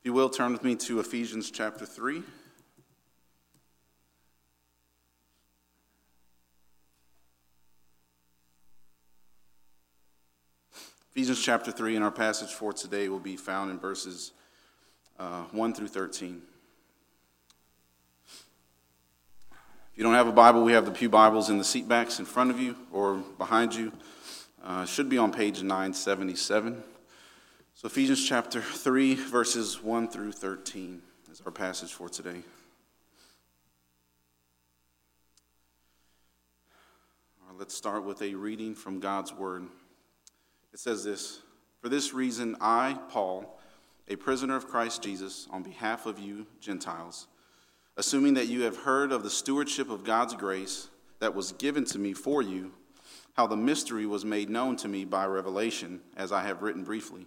If you will, turn with me to Ephesians chapter 3. Ephesians chapter 3, and our passage for today will be found in verses uh, 1 through 13. If you don't have a Bible, we have the Pew Bibles in the seat backs in front of you or behind you. Uh, should be on page 977. So, Ephesians chapter 3, verses 1 through 13 is our passage for today. Right, let's start with a reading from God's Word. It says this For this reason, I, Paul, a prisoner of Christ Jesus, on behalf of you, Gentiles, assuming that you have heard of the stewardship of God's grace that was given to me for you, how the mystery was made known to me by revelation, as I have written briefly.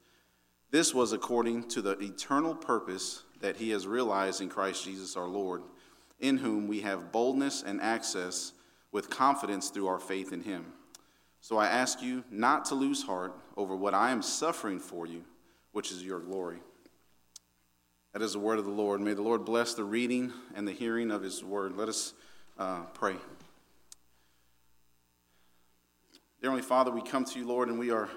this was according to the eternal purpose that he has realized in Christ Jesus our Lord, in whom we have boldness and access with confidence through our faith in him. So I ask you not to lose heart over what I am suffering for you, which is your glory. That is the word of the Lord. May the Lord bless the reading and the hearing of his word. Let us uh, pray. Dear Heavenly Father, we come to you, Lord, and we are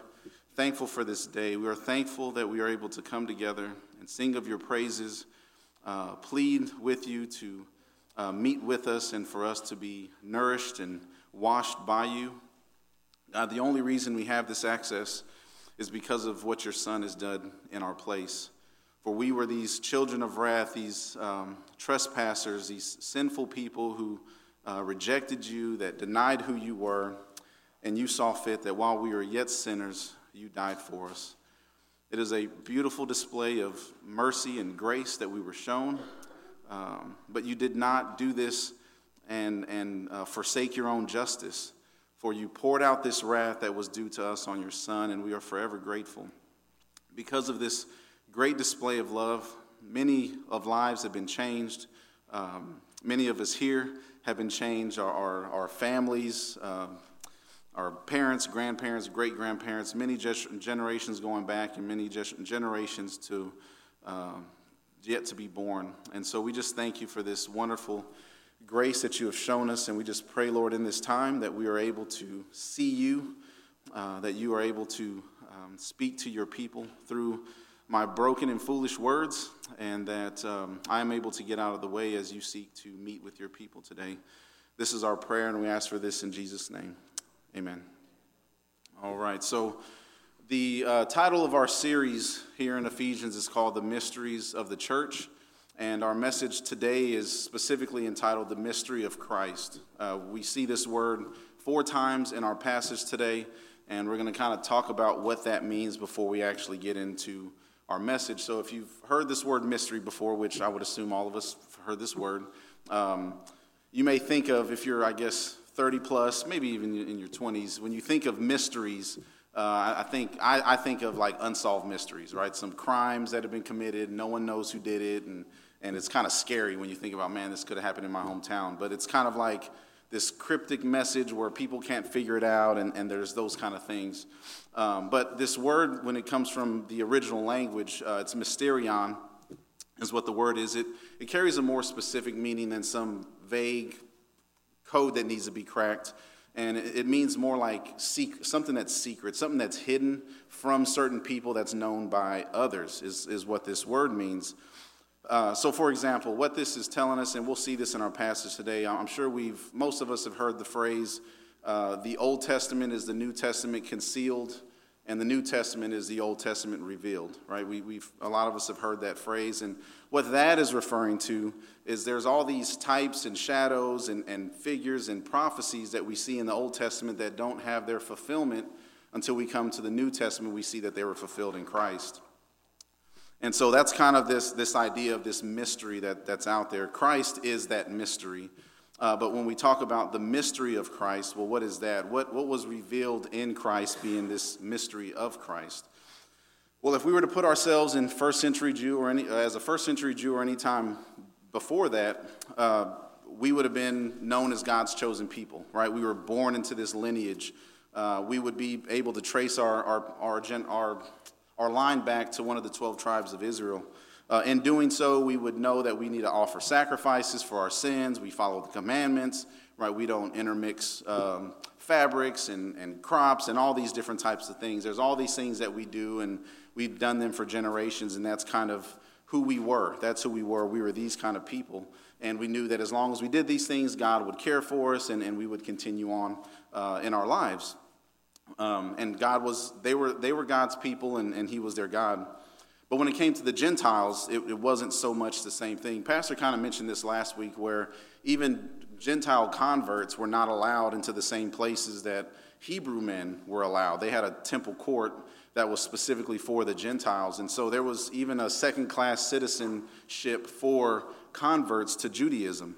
thankful for this day. We are thankful that we are able to come together and sing of your praises, uh, plead with you to uh, meet with us and for us to be nourished and washed by you. God, the only reason we have this access is because of what your Son has done in our place. For we were these children of wrath, these um, trespassers, these sinful people who uh, rejected you, that denied who you were, and you saw fit that while we were yet sinners, you died for us. It is a beautiful display of mercy and grace that we were shown, um, but you did not do this and, and uh, forsake your own justice. For you poured out this wrath that was due to us on your Son, and we are forever grateful. Because of this great display of love, many of lives have been changed. Um, many of us here have been changed. Our, our, our families, uh, our parents, grandparents, great grandparents, many generations going back, and many generations to uh, yet to be born. And so we just thank you for this wonderful grace that you have shown us, and we just pray, Lord, in this time that we are able to see you, uh, that you are able to um, speak to your people through my broken and foolish words, and that um, I am able to get out of the way as you seek to meet with your people today. This is our prayer, and we ask for this in Jesus' name. Amen. All right, so the uh, title of our series here in Ephesians is called The Mysteries of the Church, and our message today is specifically entitled The Mystery of Christ. Uh, we see this word four times in our passage today, and we're going to kind of talk about what that means before we actually get into our message. So if you've heard this word mystery before, which I would assume all of us heard this word, um, you may think of, if you're, I guess, 30 plus, maybe even in your 20s, when you think of mysteries, uh, I think I, I, think of like unsolved mysteries, right? Some crimes that have been committed, no one knows who did it, and and it's kind of scary when you think about, man, this could have happened in my hometown. But it's kind of like this cryptic message where people can't figure it out, and, and there's those kind of things. Um, but this word, when it comes from the original language, uh, it's mysterion, is what the word is. It it carries a more specific meaning than some vague code that needs to be cracked. And it means more like seek something that's secret, something that's hidden from certain people that's known by others, is, is what this word means. Uh, so, for example, what this is telling us, and we'll see this in our passage today, I'm sure we've, most of us have heard the phrase, uh, the Old Testament is the New Testament concealed, and the New Testament is the Old Testament revealed, right? We, we've, a lot of us have heard that phrase, and what that is referring to is there's all these types and shadows and, and figures and prophecies that we see in the Old Testament that don't have their fulfillment until we come to the New Testament, we see that they were fulfilled in Christ. And so that's kind of this, this idea of this mystery that, that's out there. Christ is that mystery. Uh, but when we talk about the mystery of Christ, well, what is that? What, what was revealed in Christ being this mystery of Christ? Well, if we were to put ourselves in first century Jew or any, as a first century Jew or any time before that, uh, we would have been known as God's chosen people, right? We were born into this lineage. Uh, we would be able to trace our, our, our, our our line back to one of the 12 tribes of Israel. Uh, in doing so, we would know that we need to offer sacrifices for our sins. We follow the commandments, right? We don't intermix um, fabrics and, and crops and all these different types of things. There's all these things that we do, and we've done them for generations, and that's kind of who we were. That's who we were. We were these kind of people. And we knew that as long as we did these things, God would care for us and, and we would continue on uh, in our lives. Um, and God was, they were, they were God's people and, and He was their God. But when it came to the Gentiles, it, it wasn't so much the same thing. Pastor kind of mentioned this last week where even Gentile converts were not allowed into the same places that Hebrew men were allowed. They had a temple court that was specifically for the Gentiles. And so there was even a second class citizenship for converts to Judaism.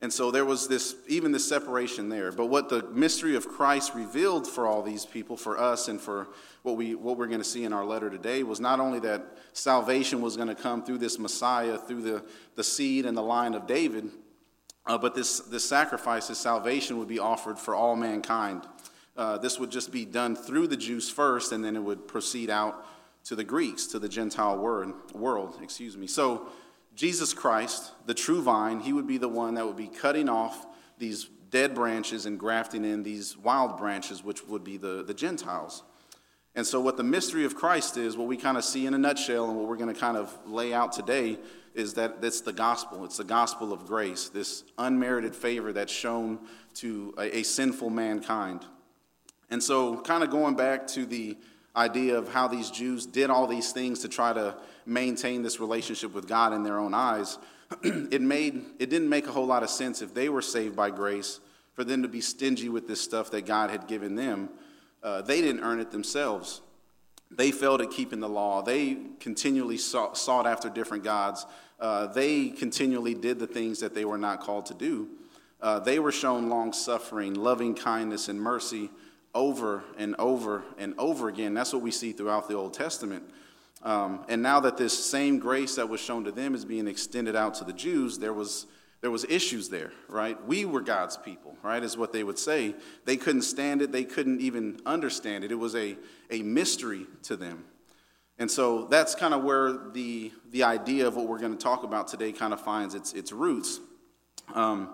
And so there was this, even this separation there. But what the mystery of Christ revealed for all these people, for us, and for what, we, what we're going to see in our letter today was not only that salvation was going to come through this Messiah, through the, the seed and the line of David, uh, but this, this sacrifice, this salvation would be offered for all mankind. Uh, this would just be done through the Jews first, and then it would proceed out to the Greeks, to the Gentile word, world. Excuse me. So Jesus Christ, the true vine, he would be the one that would be cutting off these dead branches and grafting in these wild branches, which would be the, the Gentiles. And so, what the mystery of Christ is, what we kind of see in a nutshell, and what we're going to kind of lay out today, is that it's the gospel. It's the gospel of grace, this unmerited favor that's shown to a, a sinful mankind. And so, kind of going back to the idea of how these Jews did all these things to try to maintain this relationship with God in their own eyes, it made it didn't make a whole lot of sense if they were saved by grace for them to be stingy with this stuff that God had given them. Uh, they didn't earn it themselves. They failed at keeping the law. They continually sought, sought after different gods. Uh, they continually did the things that they were not called to do. Uh, they were shown long suffering, loving kindness, and mercy over and over and over again. That's what we see throughout the Old Testament. Um, and now that this same grace that was shown to them is being extended out to the Jews, there was there was issues there, right? We were God's people, right? Is what they would say. They couldn't stand it. They couldn't even understand it. It was a, a mystery to them. And so that's kind of where the, the idea of what we're going to talk about today kind of finds its, its roots. Um,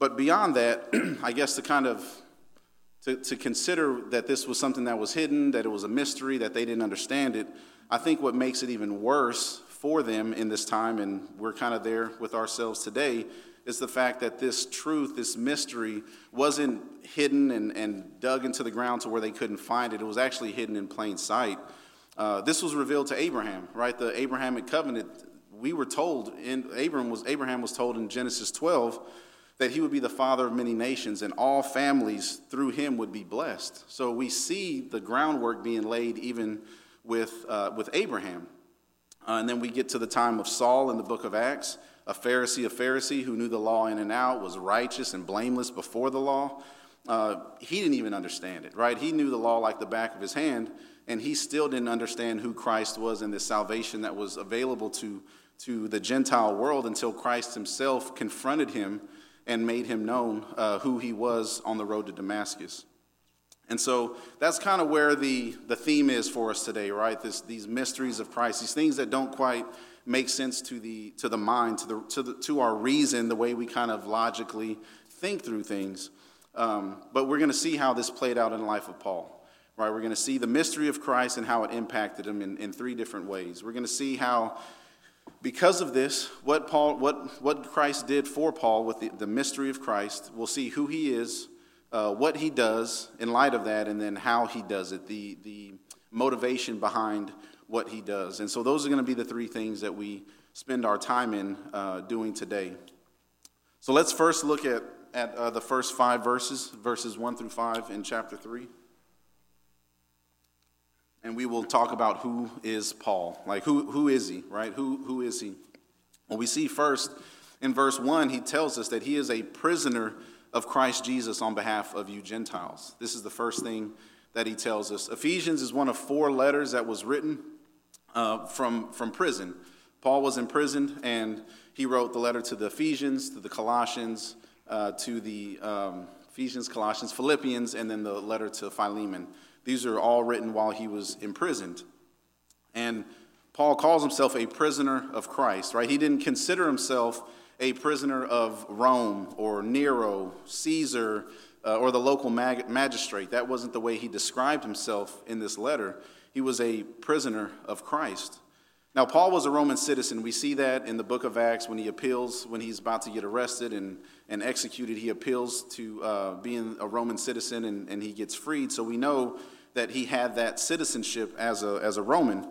but beyond that, I guess to kind of to, to consider that this was something that was hidden, that it was a mystery, that they didn't understand it, I think what makes it even worse for them in this time, and we're kind of there with ourselves today, is the fact that this truth, this mystery, wasn't hidden and, and dug into the ground to where they couldn't find it. It was actually hidden in plain sight. Uh, this was revealed to Abraham, right? The Abrahamic covenant. We were told, in Abraham was Abraham was told in Genesis 12 that he would be the father of many nations and all families through him would be blessed. So we see the groundwork being laid even with, uh, with Abraham. Uh, and then we get to the time of Saul in the book of Acts, a Pharisee, a Pharisee who knew the law in and out, was righteous and blameless before the law. Uh, he didn't even understand it, right? He knew the law like the back of his hand, and he still didn't understand who Christ was and the salvation that was available to, to the Gentile world until Christ himself confronted him and made him known uh, who he was on the road to Damascus. And so that's kind of where the, the theme is for us today, right? This, these mysteries of Christ, these things that don't quite make sense to the, to the mind, to, the, to, the, to our reason, the way we kind of logically think through things. Um, but we're going to see how this played out in the life of Paul. Right, we're going to see the mystery of Christ and how it impacted him in, in three different ways. We're going to see how because of this, what, Paul, what, what Christ did for Paul with the, the mystery of Christ, we'll see who he is, uh, what he does in light of that, and then how he does it, the, the motivation behind what he does. And so those are going to be the three things that we spend our time in uh, doing today. So let's first look at, at uh, the first five verses, verses 1 through 5 in chapter 3 and we will talk about who is Paul. Like, who, who is he, right? Who, who is he? Well, we see first in verse 1, he tells us that he is a prisoner of Christ Jesus on behalf of you Gentiles. This is the first thing that he tells us. Ephesians is one of four letters that was written uh, from, from prison. Paul was imprisoned, and he wrote the letter to the Ephesians, to the Colossians, uh, to the um, Ephesians, Colossians, Philippians, and then the letter to Philemon. These are all written while he was imprisoned. And Paul calls himself a prisoner of Christ, right? He didn't consider himself a prisoner of Rome or Nero, Caesar, uh, or the local mag- magistrate. That wasn't the way he described himself in this letter. He was a prisoner of Christ. Now, Paul was a Roman citizen. We see that in the book of Acts when he appeals, when he's about to get arrested and, and executed, he appeals to uh, being a Roman citizen and, and he gets freed. So we know that he had that citizenship as a, as a Roman.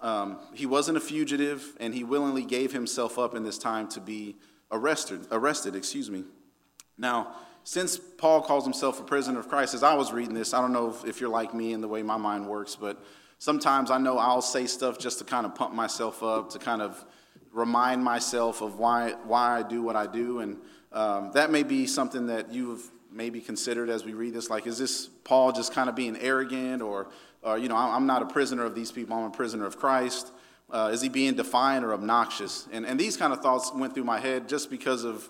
Um, he wasn't a fugitive, and he willingly gave himself up in this time to be arrested. Arrested, excuse me. Now, since Paul calls himself a prisoner of Christ, as I was reading this, I don't know if, if you're like me in the way my mind works, but sometimes I know I'll say stuff just to kind of pump myself up, to kind of remind myself of why why I do what I do, and um, that may be something that you've maybe considered as we read this? Like, is this Paul just kind of being arrogant, or, or you know, I'm not a prisoner of these people, I'm a prisoner of Christ? Uh, is he being defiant or obnoxious? And, and these kind of thoughts went through my head just because of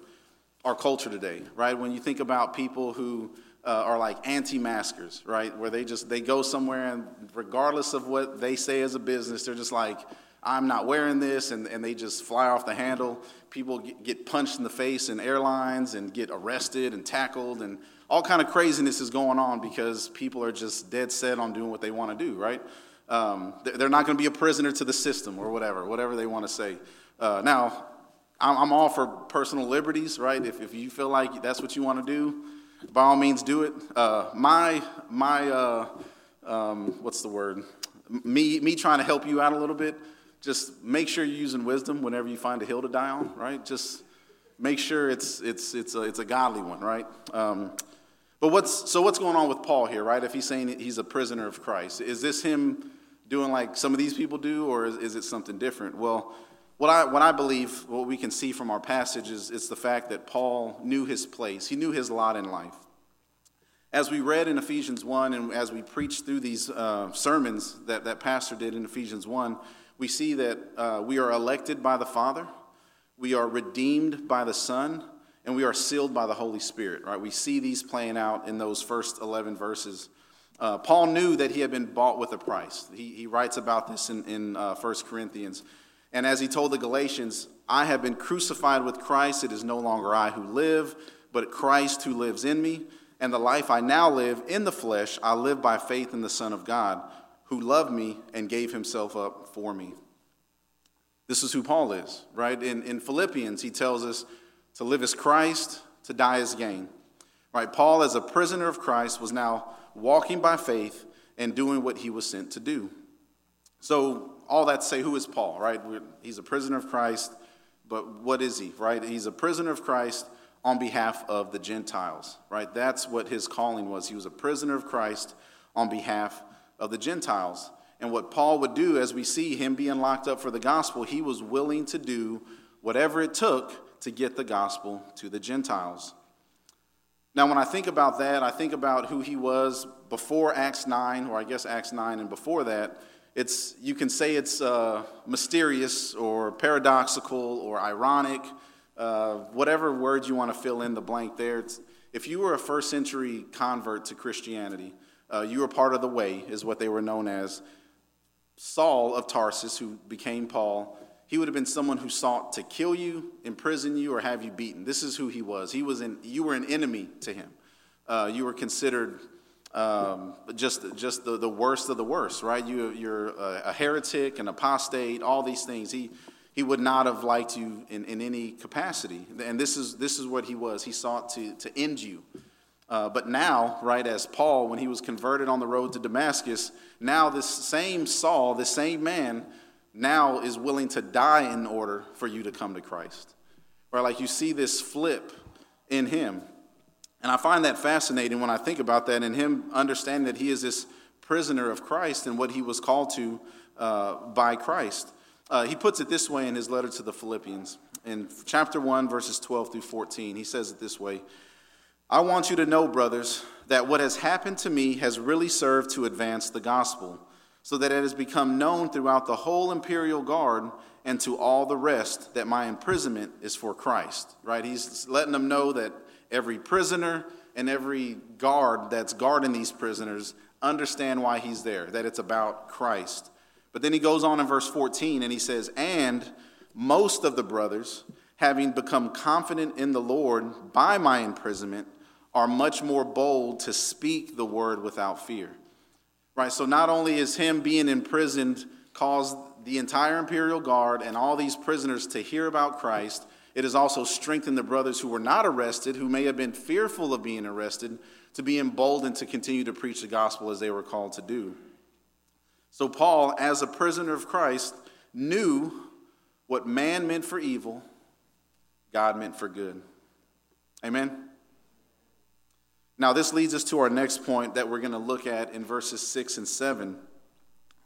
our culture today, right? When you think about people who uh, are like anti-maskers, right? Where they just they go somewhere and regardless of what they say as a business, they're just like, I'm not wearing this, and, and they just fly off the handle. People get, punched in the face in airlines and get arrested and tackled, and all kind of craziness is going on because people are just dead set on doing what they want to do, right? Um, they're not going to be a prisoner to the system or whatever, whatever they want to say. Uh, now, I'm all for personal liberties, right? If, if you feel like that's what you want to do, by all means do it. Uh, my, my uh, um, what's the word? Me, me trying to help you out a little bit just make sure you're using wisdom whenever you find a hill to die on, right? Just make sure it's, it's, it's, a, it's a godly one, right? Um, but what's, so what's going on with Paul here, right? If he's saying he's a prisoner of Christ, is this him doing like some of these people do, or is, is it something different? Well, what I, what I believe, what we can see from our passage is it's the fact that Paul knew his place. He knew his lot in life. As we read in Ephesians 1 and as we preached through these uh, sermons that that pastor did in Ephesians 1, we see that uh, we are elected by the Father, we are redeemed by the Son, and we are sealed by the Holy Spirit, right? We see these playing out in those first 11 verses. Uh, Paul knew that he had been bought with a price. He, he writes about this in, in uh, 1 Corinthians. And as he told the Galatians, I have been crucified with Christ. It is no longer I who live, but Christ who lives in me. And the life I now live in the flesh, I live by faith in the Son of God who loved me and gave himself up for me. This is who Paul is, right? In, in Philippians, he tells us to live as Christ, to die as gain. Right? Paul, as a prisoner of Christ, was now walking by faith and doing what he was sent to do. So, all that to say, who is Paul, right? He's a prisoner of Christ, but what is he, right? He's a prisoner of Christ on behalf of the Gentiles, right? That's what his calling was. He was a prisoner of Christ on behalf of the Gentiles. And what Paul would do, as we see him being locked up for the gospel, he was willing to do whatever it took to get the gospel to the Gentiles. Now, when I think about that, I think about who he was before Acts 9, or I guess Acts 9 and before that. It's, you can say it's uh, mysterious or paradoxical or ironic, uh, whatever word you want to fill in the blank there. It's, if you were a first century convert to Christianity, uh, you were part of the way, is what they were known as. Saul of Tarsus, who became Paul, he would have been someone who sought to kill you, imprison you, or have you beaten. This is who he was. He was an, you were an enemy to him. Uh, you were considered um, just, just the, the worst of the worst, right? You, you're a, a heretic, an apostate, all these things. He, he would not have liked you in, in any capacity. And this is, this is what he was. He sought to, to end you. Uh, but now, right, as Paul, when he was converted on the road to Damascus, now this same Saul, this same man, now is willing to die in order for you to come to Christ. Right, like you see this flip in him. And I find that fascinating when I think about that and him understanding that he is this prisoner of Christ and what he was called to uh, by Christ. Uh, he puts it this way in his letter to the Philippians. In chapter 1, verses 12 through 14, he says it this way I want you to know, brothers, that what has happened to me has really served to advance the gospel, so that it has become known throughout the whole imperial guard and to all the rest that my imprisonment is for Christ. Right? He's letting them know that every prisoner and every guard that's guarding these prisoners understand why he's there, that it's about Christ. But then he goes on in verse 14 and he says, And most of the brothers, having become confident in the Lord by my imprisonment, are much more bold to speak the word without fear. Right? So not only is him being imprisoned caused the entire imperial guard and all these prisoners to hear about Christ, it has also strengthened the brothers who were not arrested, who may have been fearful of being arrested, to be emboldened to continue to preach the gospel as they were called to do. So, Paul, as a prisoner of Christ, knew what man meant for evil, God meant for good. Amen? Now, this leads us to our next point that we're going to look at in verses 6 and 7.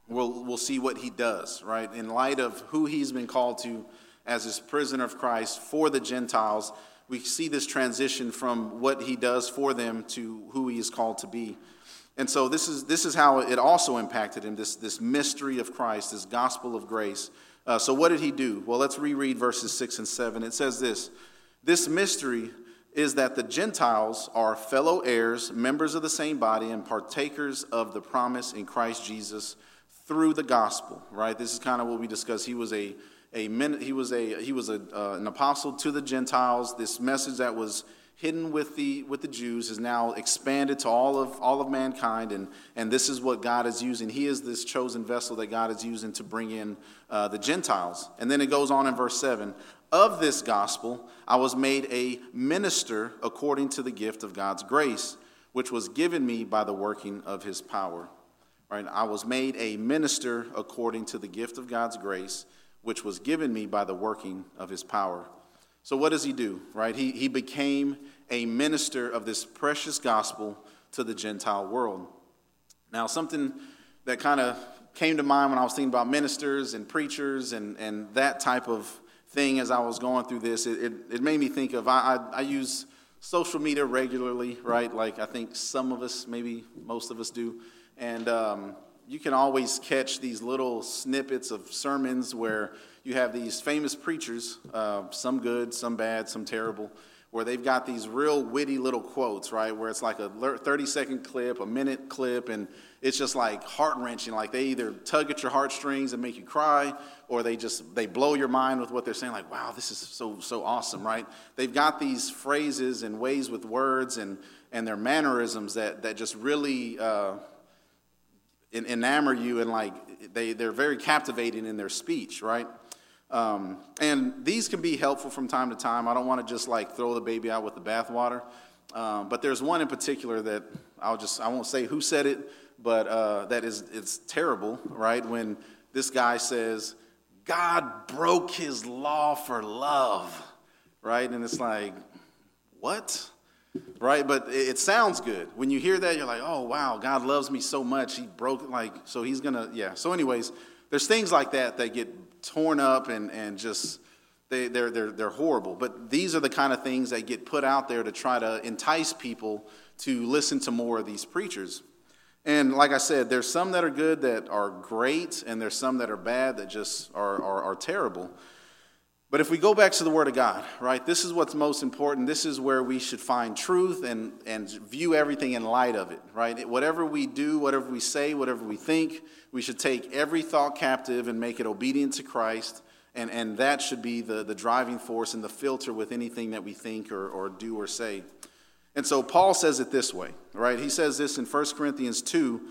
We'll, we'll see what he does, right? In light of who he's been called to as his prisoner of Christ for the Gentiles, we see this transition from what he does for them to who he is called to be. And so this is, this is how it also impacted him this, this mystery of Christ, this gospel of grace. Uh, so, what did he do? Well, let's reread verses 6 and 7. It says this This mystery is that the Gentiles are fellow heirs, members of the same body, and partakers of the promise in Christ Jesus through the gospel, right? This is kind of what we discussed. He was a a he was a he was a, uh, an apostle to the Gentiles. This message that was hidden with the with the Jews is now expanded to all of all of mankind, and and this is what God is using. He is this chosen vessel that God is using to bring in uh, the Gentiles. And then it goes on in verse seven. Of this gospel, I was made a minister according to the gift of God's grace, which was given me by the working of His power. Right? I was made a minister according to the gift of God's grace, which was given me by the working of His power. So, what does he do, right? He, he became a minister of this precious gospel to the Gentile world. Now, something that kind of came to mind when I was thinking about ministers and preachers and, and that type of thing as I was going through this, it, it, it made me think of I, I, I use social media regularly, right? Like I think some of us, maybe most of us do. And um, you can always catch these little snippets of sermons where you have these famous preachers, uh, some good, some bad, some terrible, where they've got these real witty little quotes, right? Where it's like a 30 second clip, a minute clip, and it's just like heart wrenching. Like they either tug at your heartstrings and make you cry, or they just they blow your mind with what they're saying. Like, wow, this is so so awesome, right? They've got these phrases and ways with words and and their mannerisms that that just really. Uh, enamor you and like they, they're very captivating in their speech right um, and these can be helpful from time to time i don't want to just like throw the baby out with the bathwater um, but there's one in particular that i'll just i won't say who said it but uh, that is it's terrible right when this guy says god broke his law for love right and it's like what right? But it sounds good. When you hear that, you're like, oh, wow, God loves me so much. He broke, like, so he's going to, yeah. So, anyways, there's things like that that get torn up and, and just, they, they're, they're, they're horrible. But these are the kind of things that get put out there to try to entice people to listen to more of these preachers. And like I said, there's some that are good that are great, and there's some that are bad that just are, are, are terrible. But if we go back to the Word of God, right, this is what's most important. This is where we should find truth and, and view everything in light of it, right? Whatever we do, whatever we say, whatever we think, we should take every thought captive and make it obedient to Christ. And, and that should be the, the driving force and the filter with anything that we think or, or do or say. And so Paul says it this way, right? He says this in 1 Corinthians 2.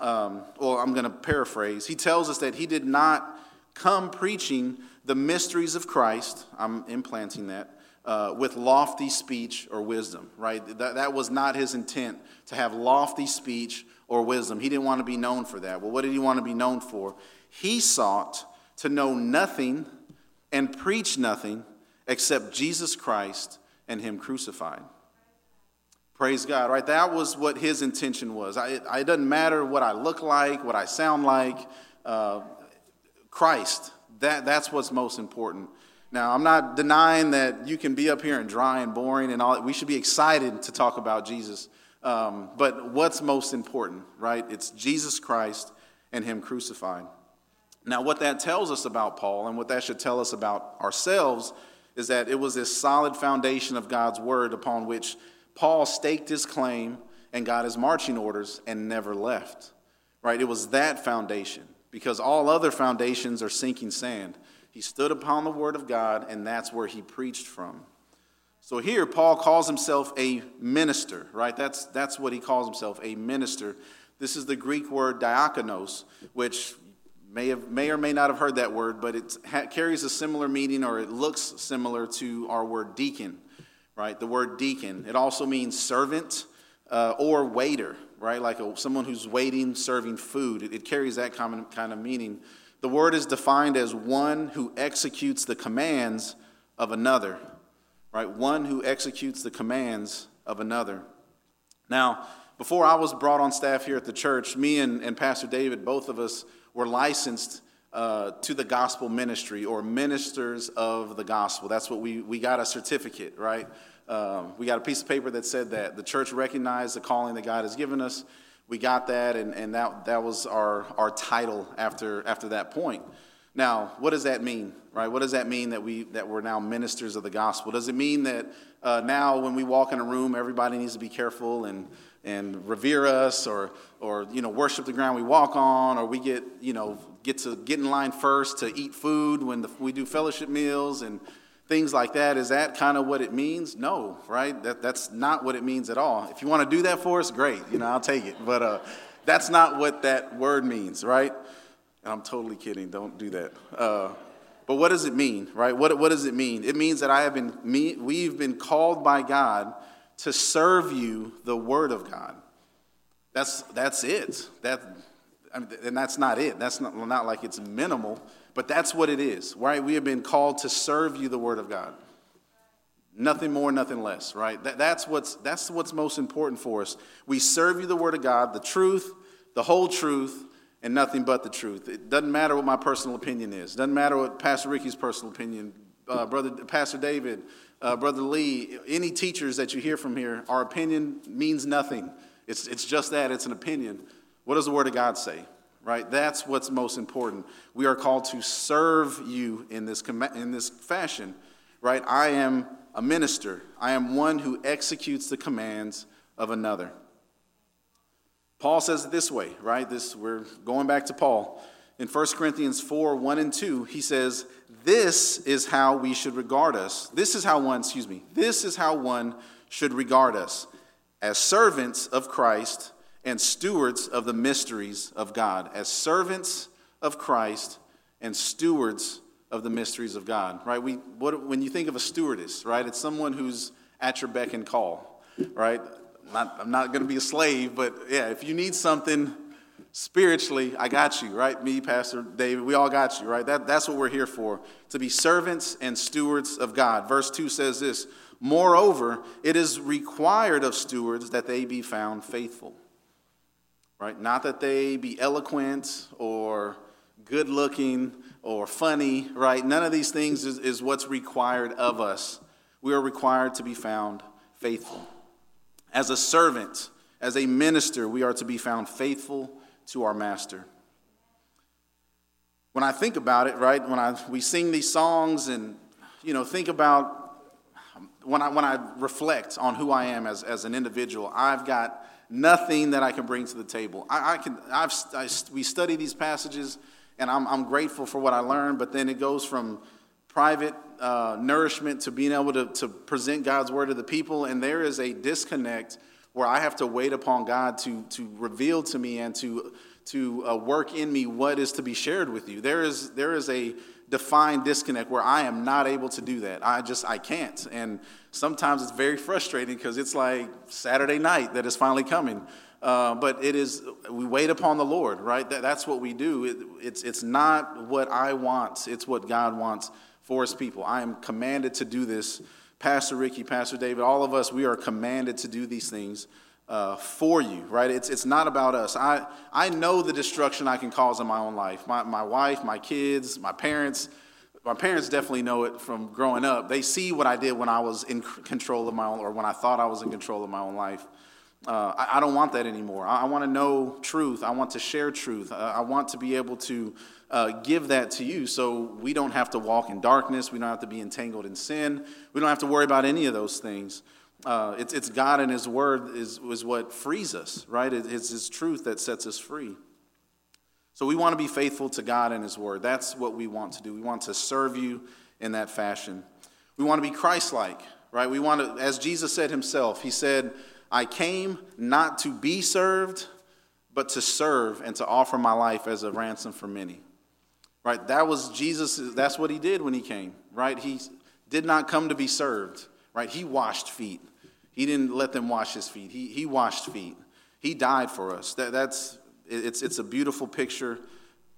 Um, well, I'm going to paraphrase. He tells us that he did not come preaching the mysteries of Christ, I'm implanting that, uh, with lofty speech or wisdom, right? That, that was not his intent to have lofty speech or wisdom. He didn't want to be known for that. Well, what did he want to be known for? He sought to know nothing and preach nothing except Jesus Christ and him crucified. Praise God, right? That was what his intention was. I, it doesn't matter what I look like, what I sound like. Uh, Christ, that, that's what's most important. Now, I'm not denying that you can be up here and dry and boring and all. that. We should be excited to talk about Jesus. Um, but what's most important, right? It's Jesus Christ and Him crucified. Now, what that tells us about Paul and what that should tell us about ourselves is that it was this solid foundation of God's word upon which Paul staked his claim and got his marching orders and never left. Right? It was that foundation because all other foundations are sinking sand. He stood upon the word of God, and that's where he preached from. So here, Paul calls himself a minister, right? That's, that's what he calls himself, a minister. This is the Greek word diakonos, which may, have, may or may not have heard that word, but it ha- carries a similar meaning or it looks similar to our word deacon, right? The word deacon. It also means servant uh, or waiter, right? Like a, someone who's waiting, serving food. It, it carries that common, kind of meaning. The word is defined as one who executes the commands of another, right? One who executes the commands of another. Now, before I was brought on staff here at the church, me and, and Pastor David, both of us were licensed uh, to the gospel ministry or ministers of the gospel. That's what we, we got a certificate, right? Um, we got a piece of paper that said that the church recognized the calling that God has given us. We got that, and, and that, that was our, our title after, after that point. Now, what does that mean, right? What does that mean that, we, that we're now ministers of the gospel? Does it mean that uh, now when we walk in a room, everybody needs to be careful and, and revere us or, or, you know, worship the ground we walk on, or we get, you know, get to get in line first to eat food when the, we do fellowship meals and things like that. Is that kind of what it means? No, right? That, that's not what it means at all. If you want to do that for us, great. You know, I'll take it. But uh, that's not what that word means, right? And I'm totally kidding. Don't do that. Uh, but what does it mean, right? What, what does it mean? It means that I have been, me, we've been called by God to serve you the word of God. That's, that's it. That, I mean, and that's not it. That's not, not like it's minimal, but that's what it is, right? We have been called to serve you the word of God. Nothing more, nothing less, right? That, that's, what's, that's what's most important for us. We serve you the word of God, the truth, the whole truth, and nothing but the truth. It doesn't matter what my personal opinion is. Doesn't matter what Pastor Ricky's personal opinion, uh, brother Pastor David, uh, brother Lee, any teachers that you hear from here. Our opinion means nothing. It's it's just that. It's an opinion. What does the Word of God say? Right. That's what's most important. We are called to serve you in this in this fashion. Right. I am a minister. I am one who executes the commands of another. Paul says it this way, right? This we're going back to Paul. In 1 Corinthians 4, 1 and 2, he says, This is how we should regard us. This is how one, excuse me, this is how one should regard us as servants of Christ and stewards of the mysteries of God. As servants of Christ and stewards of the mysteries of God, right? We, what, when you think of a stewardess, right, it's someone who's at your beck and call, right? not, I'm not going to be a slave, but yeah, if you need something spiritually, I got you, right? Me, Pastor David, we all got you, right? That, that's what we're here for, to be servants and stewards of God. Verse 2 says this Moreover, it is required of stewards that they be found faithful, right? Not that they be eloquent or good looking or funny, right? None of these things is, is what's required of us. We are required to be found faithful. As a servant, as a minister, we are to be found faithful to our master. When I think about it, right, when I, we sing these songs and, you know, think about when I, when I reflect on who I am as, as an individual, I've got nothing that I can bring to the table. I, I can, I've, I, we study these passages and I'm, I'm grateful for what I learned, but then it goes from private uh, nourishment to being able to, to present God's word to the people. And there is a disconnect where I have to wait upon God to, to reveal to me and to, to uh, work in me what is to be shared with you. There is, there is a defined disconnect where I am not able to do that. I just, I can't. And sometimes it's very frustrating because it's like Saturday night that is finally coming. Uh, but it is, we wait upon the Lord, right? That, that's what we do. It, it's, it's not what I want, it's what God wants for his people. I am commanded to do this. Pastor Ricky, Pastor David, all of us, we are commanded to do these things uh, for you, right? It's, it's not about us. I, I know the destruction I can cause in my own life. My, my wife, my kids, my parents, my parents definitely know it from growing up. They see what I did when I was in control of my own, or when I thought I was in control of my own life. Uh, I, I, don't want that anymore. I, I want to know truth. I want to share truth. Uh, I want to be able to uh, give that to you so we don't have to walk in darkness. We don't have to be entangled in sin. We don't have to worry about any of those things. Uh, it's, it's God and His Word is, is what frees us, right? It's His truth that sets us free. So we want to be faithful to God and His Word. That's what we want to do. We want to serve you in that fashion. We want to be Christ like, right? We want to, as Jesus said Himself, He said, I came not to be served, but to serve and to offer my life as a ransom for many. Right? That was Jesus, that's what he did when he came, right? He did not come to be served, right? He washed feet. He didn't let them wash his feet. He, he washed feet. He died for us. That, that's, it's, it's a beautiful picture,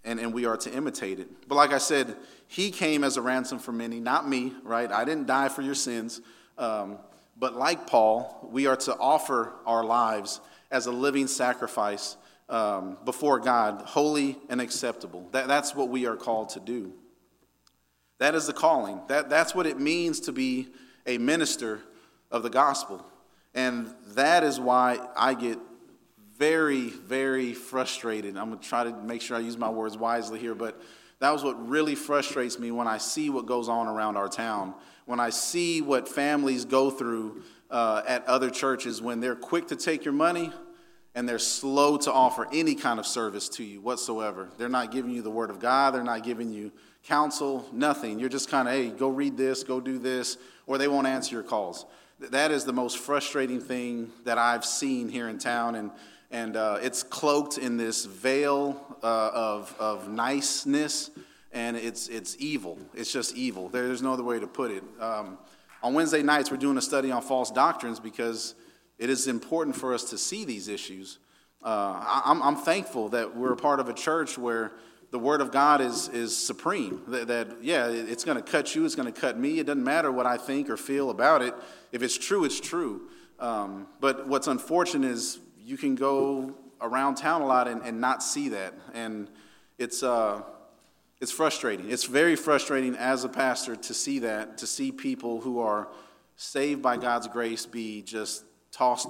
and, and we are to imitate it. But like I said, he came as a ransom for many, not me, right? I didn't die for your sins. Um, but like Paul, we are to offer our lives as a living sacrifice um, before God, holy and acceptable. That, that's what we are called to do. That is the calling. That, that's what it means to be a minister of the gospel. And that is why I get very, very frustrated. I'm going to try to make sure I use my words wisely here, but that was what really frustrates me when I see what goes on around our town when I see what families go through uh, at other churches when they're quick to take your money and they're slow to offer any kind of service to you whatsoever. They're not giving you the word of God, they're not giving you counsel, nothing. You're just kind of, hey, go read this, go do this, or they won't answer your calls. That is the most frustrating thing that I've seen here in town, and, and uh, it's cloaked in this veil uh, of, of niceness and it's, it's evil. It's just evil. There, there's no other way to put it. Um, on Wednesday nights, we're doing a study on false doctrines because it is important for us to see these issues. Uh, I, I'm, I'm thankful that we're a part of a church where the Word of God is, is supreme. That, that yeah, it's going to cut you, it's going to cut me. It doesn't matter what I think or feel about it. If it's true, it's true. Um, but what's unfortunate is you can go around town a lot and, and not see that. And it's, uh, it's frustrating. It's very frustrating as a pastor to see that, to see people who are saved by God's grace be just tossed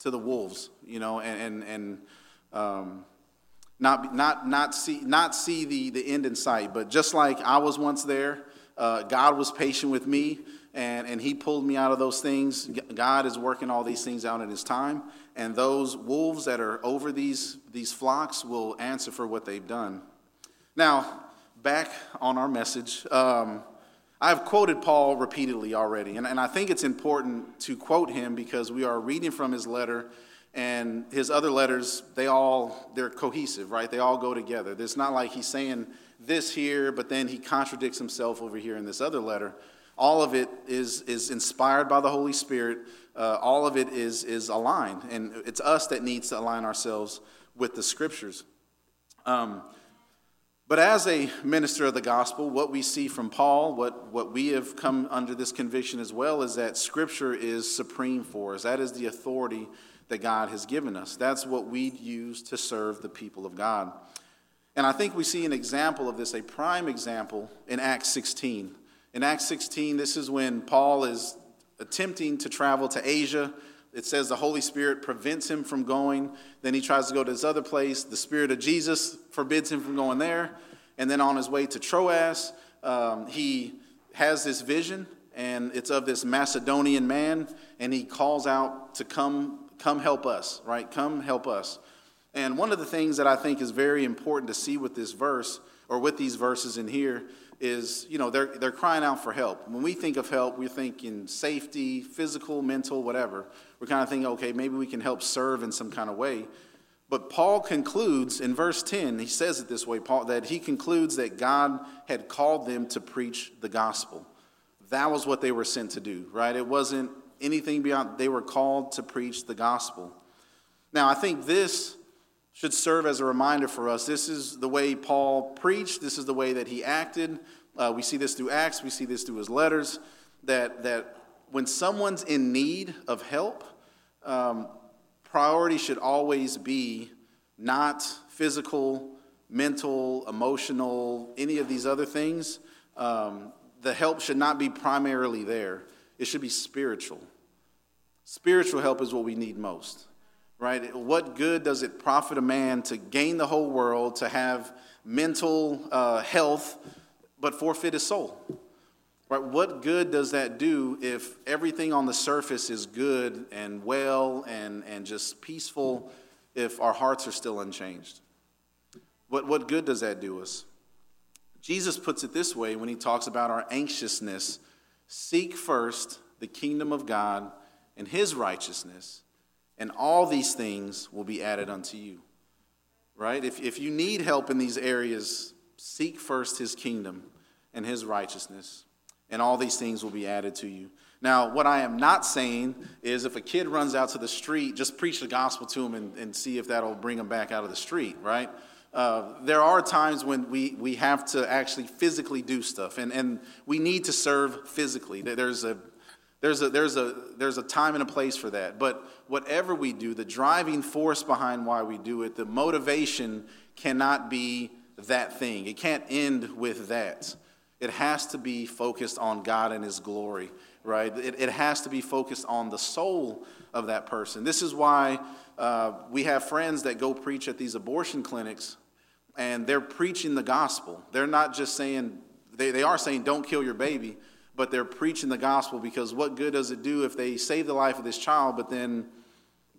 to the wolves, you know, and, and, and um, not, not, not, see, not see the, the end in sight. But just like I was once there, uh, God was patient with me and, and He pulled me out of those things. God is working all these things out in His time. And those wolves that are over these, these flocks will answer for what they've done. Now, back on our message. Um, I've quoted Paul repeatedly already, and, and I think it's important to quote him because we are reading from his letter, and his other letters, they all, they're cohesive, right? They all go together. It's not like he's saying this here, but then he contradicts himself over here in this other letter. All of it is, is inspired by the Holy Spirit. Uh, all of it is, is aligned, and it's us that needs to align ourselves with the scriptures. Um, but as a minister of the gospel, what we see from Paul, what, what we have come under this conviction as well, is that Scripture is supreme for us. That is the authority that God has given us. That's what we use to serve the people of God. And I think we see an example of this, a prime example, in Acts 16. In Acts 16, this is when Paul is attempting to travel to Asia. It says the Holy Spirit prevents him from going. Then he tries to go to this other place. The Spirit of Jesus forbids him from going there. And then on his way to Troas, um, he has this vision, and it's of this Macedonian man, and he calls out to come, come help us, right? Come help us. And one of the things that I think is very important to see with this verse, or with these verses in here, is you know they're they're crying out for help. When we think of help, we're thinking safety, physical, mental, whatever. We're kind of thinking, okay, maybe we can help serve in some kind of way. But Paul concludes in verse 10, he says it this way, Paul, that he concludes that God had called them to preach the gospel. That was what they were sent to do, right? It wasn't anything beyond, they were called to preach the gospel. Now, I think this should serve as a reminder for us. This is the way Paul preached, this is the way that he acted. Uh, we see this through Acts, we see this through his letters, that, that when someone's in need of help, um, priority should always be not physical, mental, emotional, any of these other things. Um, the help should not be primarily there, it should be spiritual. Spiritual help is what we need most, right? What good does it profit a man to gain the whole world, to have mental uh, health, but forfeit his soul? Right? What good does that do if everything on the surface is good and well and, and just peaceful if our hearts are still unchanged? What, what good does that do us? Jesus puts it this way when he talks about our anxiousness seek first the kingdom of God and his righteousness, and all these things will be added unto you. Right? If, if you need help in these areas, seek first his kingdom and his righteousness and all these things will be added to you. Now, what I am not saying is if a kid runs out to the street, just preach the gospel to him and, and see if that'll bring him back out of the street, right? Uh, there are times when we, we have to actually physically do stuff, and, and we need to serve physically. There's a, there's, a, there's, a, there's a time and a place for that. But whatever we do, the driving force behind why we do it, the motivation cannot be that thing. It can't end with that. It has to be focused on God and His glory, right? It, it has to be focused on the soul of that person. This is why uh, we have friends that go preach at these abortion clinics and they're preaching the gospel. They're not just saying, they, they are saying, don't kill your baby, but they're preaching the gospel because what good does it do if they save the life of this child, but then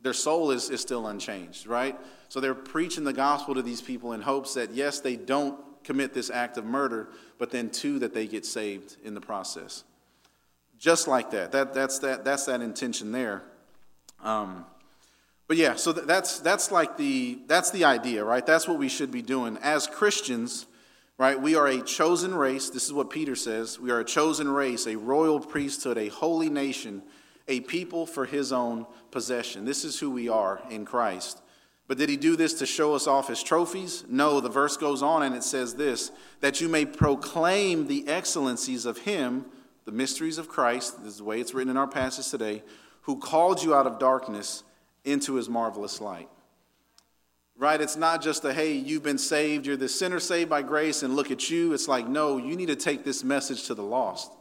their soul is, is still unchanged, right? So they're preaching the gospel to these people in hopes that, yes, they don't commit this act of murder, but then two, that they get saved in the process. Just like that. that that's, that that's that intention there. Um, but yeah, so that's, that's like the, that's the idea, right? That's what we should be doing. As Christians, right, we are a chosen race. This is what Peter says. We are a chosen race, a royal priesthood, a holy nation, a people for his own possession. This is who we are in Christ. But did he do this to show us off his trophies? No, the verse goes on and it says this that you may proclaim the excellencies of him, the mysteries of Christ, this is the way it's written in our passage today, who called you out of darkness into his marvelous light. Right? It's not just a, hey, you've been saved, you're the sinner saved by grace, and look at you. It's like, no, you need to take this message to the lost.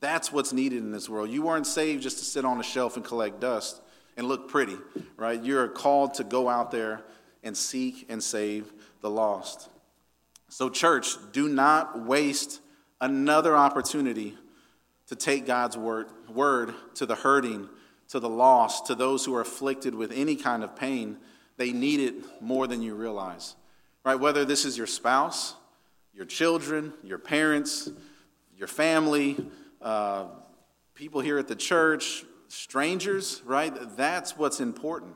That's what's needed in this world. You weren't saved just to sit on a shelf and collect dust and look pretty, right? You're called to go out there and seek and save the lost. So, church, do not waste another opportunity to take God's word, word to the hurting, to the lost, to those who are afflicted with any kind of pain. They need it more than you realize, right? Whether this is your spouse, your children, your parents, your family, uh, people here at the church, strangers, right? That's what's important.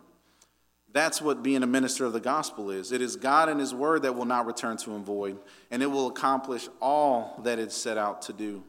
That's what being a minister of the gospel is. It is God and His word that will not return to Him void, and it will accomplish all that it's set out to do.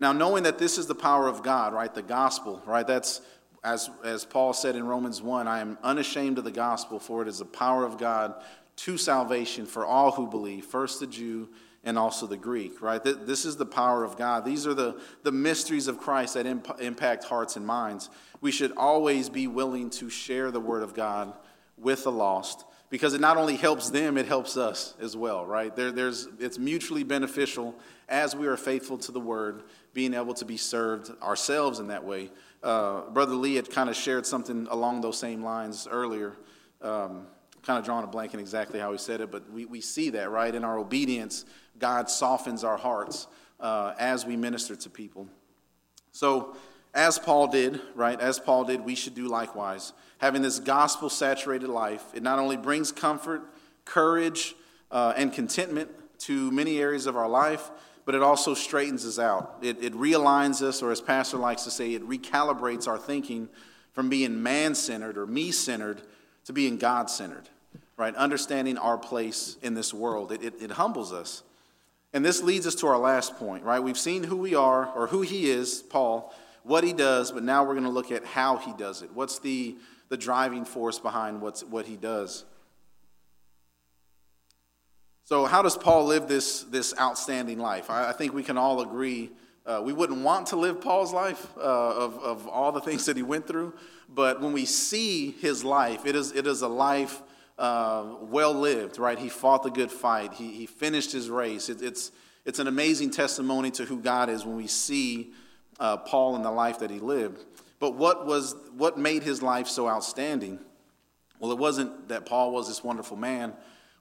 Now, knowing that this is the power of God, right? The gospel, right? That's, as, as Paul said in Romans 1, I am unashamed of the gospel, for it is the power of God to salvation for all who believe, first the Jew and also the Greek, right? This is the power of God. These are the, the mysteries of Christ that imp- impact hearts and minds. We should always be willing to share the Word of God with the lost because it not only helps them, it helps us as well, right? There, there's, it's mutually beneficial as we are faithful to the Word, being able to be served ourselves in that way. Uh, Brother Lee had kind of shared something along those same lines earlier. Um, kind of drawing a blank in exactly how he said it, but we, we see that, right? In our obedience, God softens our hearts uh, as we minister to people. So, as Paul did, right, as Paul did, we should do likewise. Having this gospel saturated life, it not only brings comfort, courage, uh, and contentment to many areas of our life, but it also straightens us out. It, it realigns us, or as Pastor likes to say, it recalibrates our thinking from being man centered or me centered to being God centered, right? Understanding our place in this world. It, it, it humbles us. And this leads us to our last point, right? We've seen who we are or who he is, Paul, what he does, but now we're going to look at how he does it. What's the, the driving force behind what's, what he does? So, how does Paul live this, this outstanding life? I, I think we can all agree uh, we wouldn't want to live Paul's life uh, of, of all the things that he went through, but when we see his life, it is, it is a life uh, well lived, right? He fought the good fight, he, he finished his race. It, it's, it's an amazing testimony to who God is when we see uh, Paul and the life that he lived. But what, was, what made his life so outstanding? Well, it wasn't that Paul was this wonderful man.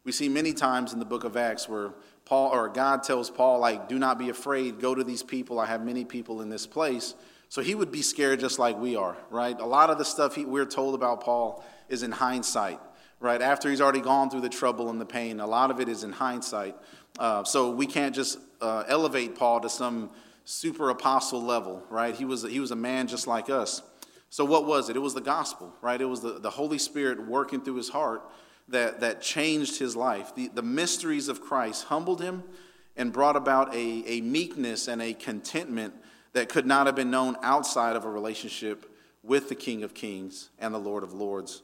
We see many times in the book of Acts where Paul or God tells Paul, like, do not be afraid, go to these people. I have many people in this place. So he would be scared just like we are, right? A lot of the stuff he, we're told about Paul is in hindsight, right? After he's already gone through the trouble and the pain, a lot of it is in hindsight. Uh, so we can't just uh, elevate Paul to some super apostle level, right? He was, he was a man just like us. So what was it? It was the gospel, right? It was the, the Holy Spirit working through his heart that, that changed his life. The, the mysteries of Christ humbled him and brought about a, a meekness and a contentment that could not have been known outside of a relationship with the King of Kings and the Lord of Lords.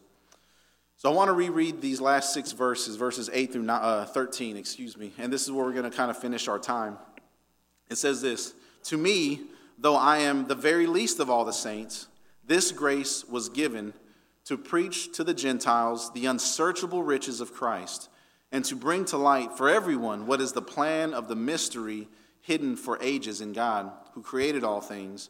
So I want to reread these last six verses, verses 8 through uh, 13, excuse me, and this is where we're going to kind of finish our time. It says this To me, though I am the very least of all the saints, this grace was given to preach to the Gentiles the unsearchable riches of Christ, and to bring to light for everyone what is the plan of the mystery hidden for ages in God, who created all things,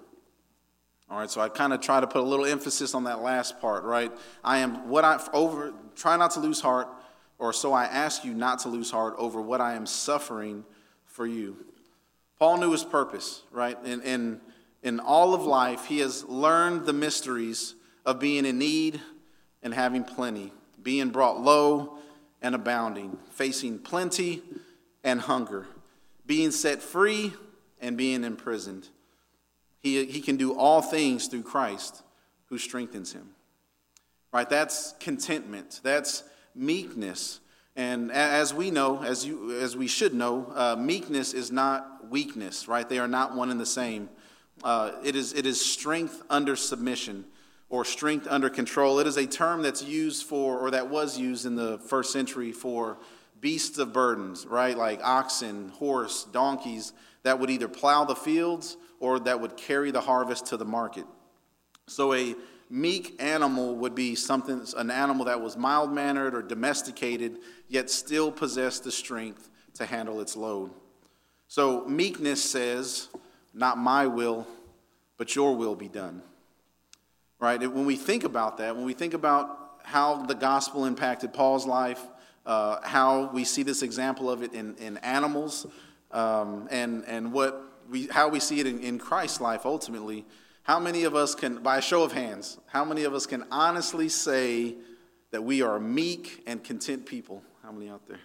All right, so I kind of try to put a little emphasis on that last part, right? I am what I over try not to lose heart, or so I ask you not to lose heart over what I am suffering for you. Paul knew his purpose, right? In, in, in all of life, he has learned the mysteries of being in need and having plenty, being brought low and abounding, facing plenty and hunger, being set free and being imprisoned. He, he can do all things through Christ who strengthens him. Right? That's contentment. That's meekness. And as we know, as, you, as we should know, uh, meekness is not weakness, right? They are not one and the same. Uh, it, is, it is strength under submission or strength under control. It is a term that's used for, or that was used in the first century for beasts of burdens, right? Like oxen, horse, donkeys that would either plow the fields or that would carry the harvest to the market. So a meek animal would be something, an animal that was mild mannered or domesticated, yet still possessed the strength to handle its load. So meekness says, Not my will, but your will be done right? When we think about that, when we think about how the gospel impacted Paul's life, uh, how we see this example of it in, in animals, um, and, and what we, how we see it in, in Christ's life ultimately, how many of us can, by a show of hands, how many of us can honestly say that we are meek and content people? How many out there?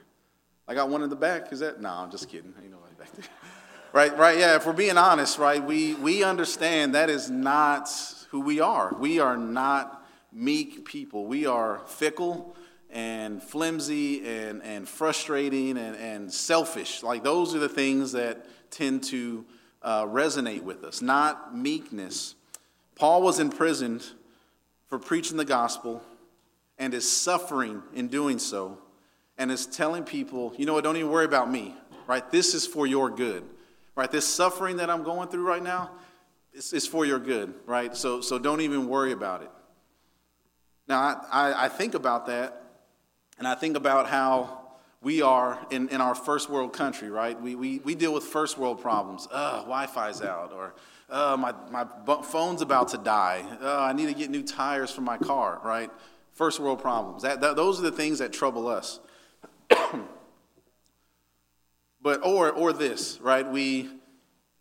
I got one in the back. Is that? No, I'm just kidding. Ain't nobody back there. right, right. Yeah, if we're being honest, right, we, we understand that is not who we are. We are not meek people. We are fickle and flimsy and, and frustrating and, and selfish. Like those are the things that tend to uh, resonate with us, not meekness. Paul was imprisoned for preaching the gospel and is suffering in doing so and is telling people, you know what, don't even worry about me, right? This is for your good, right? This suffering that I'm going through right now, it's, it's for your good, right? So, so don't even worry about it. Now, I, I, I think about that, and I think about how we are in, in our first world country, right? We, we, we deal with first world problems. Uh, Wi Fi's out, or uh, my, my phone's about to die. Uh, I need to get new tires for my car, right? First world problems. That, that, those are the things that trouble us. but But, or, or this, right? We,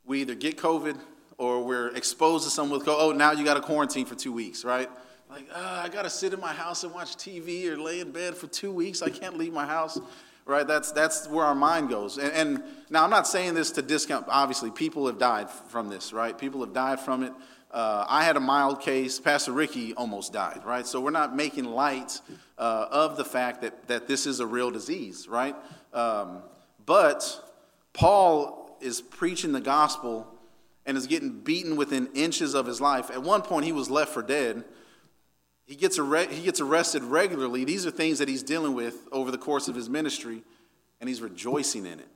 we either get COVID or we're exposed to someone with COVID. Oh, now you got to quarantine for two weeks, right? Like, uh, I got to sit in my house and watch TV or lay in bed for two weeks. I can't leave my house, right? That's, that's where our mind goes. And, and now I'm not saying this to discount, obviously, people have died from this, right? People have died from it. Uh, I had a mild case. Pastor Ricky almost died, right? So we're not making light uh, of the fact that, that this is a real disease, right? Um, but Paul is preaching the gospel and is getting beaten within inches of his life. At one point, he was left for dead. He gets, he gets arrested regularly. These are things that he's dealing with over the course of his ministry, and he's rejoicing in it.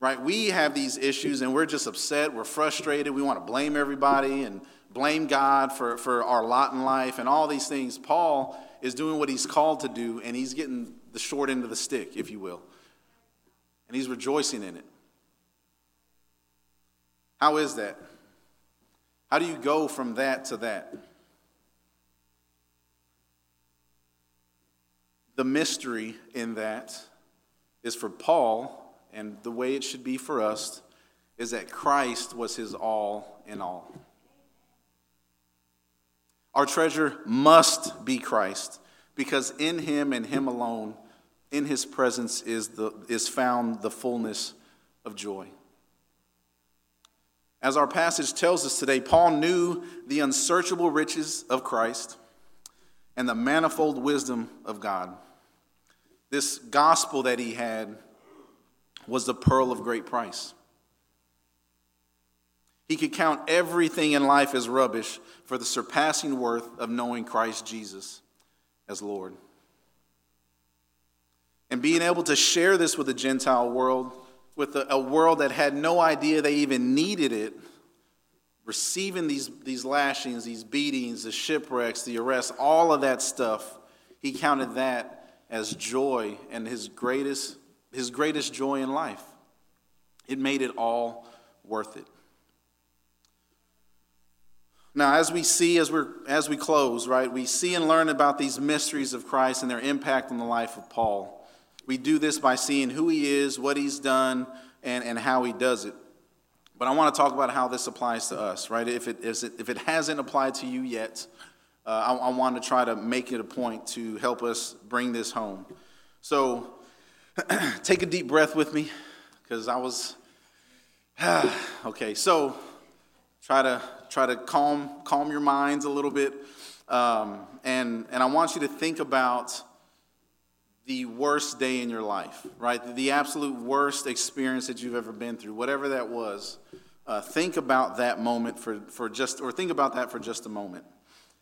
Right? We have these issues, and we're just upset. We're frustrated. We want to blame everybody and blame God for, for our lot in life and all these things. Paul is doing what he's called to do, and he's getting the short end of the stick, if you will. And he's rejoicing in it. How is that? How do you go from that to that? The mystery in that is for Paul, and the way it should be for us, is that Christ was his all in all. Our treasure must be Christ, because in him and him alone, in his presence, is, the, is found the fullness of joy. As our passage tells us today, Paul knew the unsearchable riches of Christ and the manifold wisdom of God. This gospel that he had was the pearl of great price. He could count everything in life as rubbish for the surpassing worth of knowing Christ Jesus as Lord. And being able to share this with the Gentile world with a, a world that had no idea they even needed it, receiving these, these lashings, these beatings, the shipwrecks, the arrests, all of that stuff, he counted that as joy and his greatest, his greatest joy in life. It made it all worth it. Now, as we see, as, we're, as we close, right, we see and learn about these mysteries of Christ and their impact on the life of Paul. We do this by seeing who he is, what he's done, and, and how he does it. But I want to talk about how this applies to us, right? If it, if it hasn't applied to you yet, uh, I, I want to try to make it a point to help us bring this home. So take a deep breath with me, because I was, okay, so try to try to calm calm your minds a little bit um, and and i want you to think about the worst day in your life, right? The absolute worst experience that you've ever been through, whatever that was. Uh, think about that moment for, for just, or think about that for just a moment.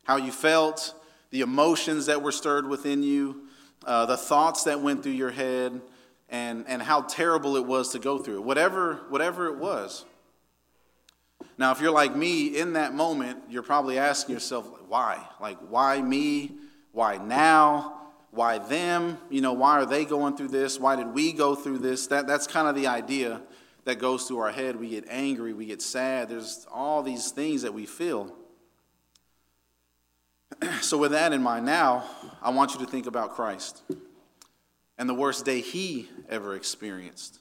How you felt, the emotions that were stirred within you, uh, the thoughts that went through your head, and, and how terrible it was to go through it, whatever, whatever it was. Now, if you're like me in that moment, you're probably asking yourself, why? Like, why me? Why now? why them? You know, why are they going through this? Why did we go through this? That, that's kind of the idea that goes through our head. We get angry, we get sad. There's all these things that we feel. So, with that in mind, now I want you to think about Christ and the worst day he ever experienced.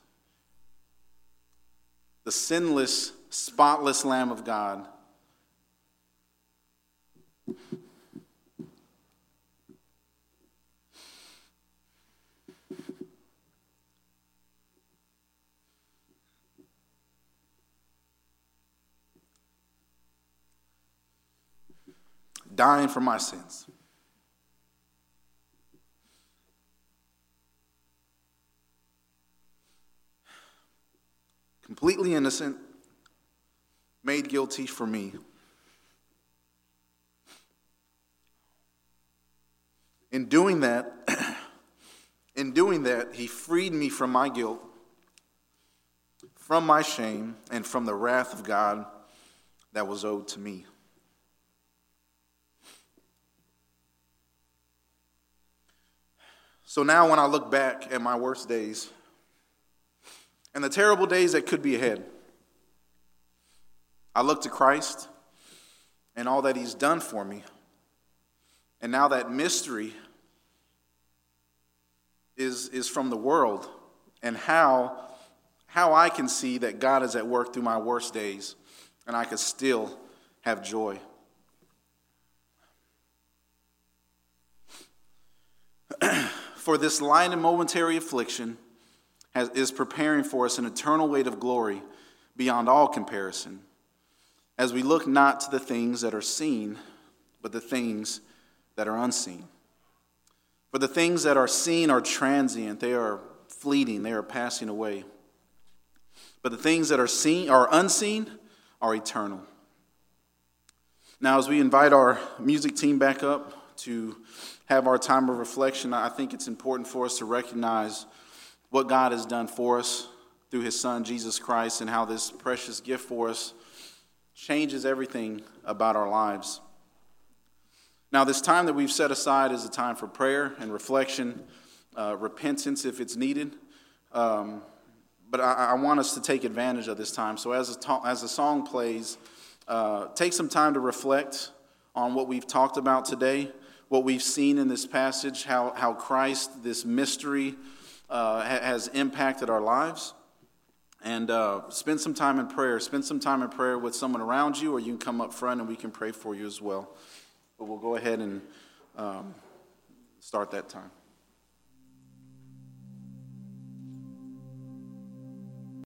The sinless, spotless Lamb of God dying for my sins. Completely innocent, made guilty for me. In doing that, in doing that, he freed me from my guilt, from my shame, and from the wrath of God that was owed to me. So now, when I look back at my worst days and the terrible days that could be ahead, I look to Christ and all that He's done for me. And now that mystery is, is from the world and how how I can see that God is at work through my worst days and I can still have joy. For this light and momentary affliction has, is preparing for us an eternal weight of glory beyond all comparison, as we look not to the things that are seen, but the things that are unseen. For the things that are seen are transient, they are fleeting, they are passing away. But the things that are seen are unseen are eternal. Now, as we invite our music team back up to have our time of reflection, I think it's important for us to recognize what God has done for us through his son, Jesus Christ, and how this precious gift for us changes everything about our lives. Now, this time that we've set aside is a time for prayer and reflection, uh, repentance if it's needed. Um, but I, I, want us to take advantage of this time. So, as, a as the song plays, uh, take some time to reflect on what we've talked about today what we've seen in this passage, how, how Christ, this mystery, uh, has impacted our lives. And uh, spend some time in prayer. Spend some time in prayer with someone around you, or you can come up front and we can pray for you as well. But we'll go ahead and um, start that time.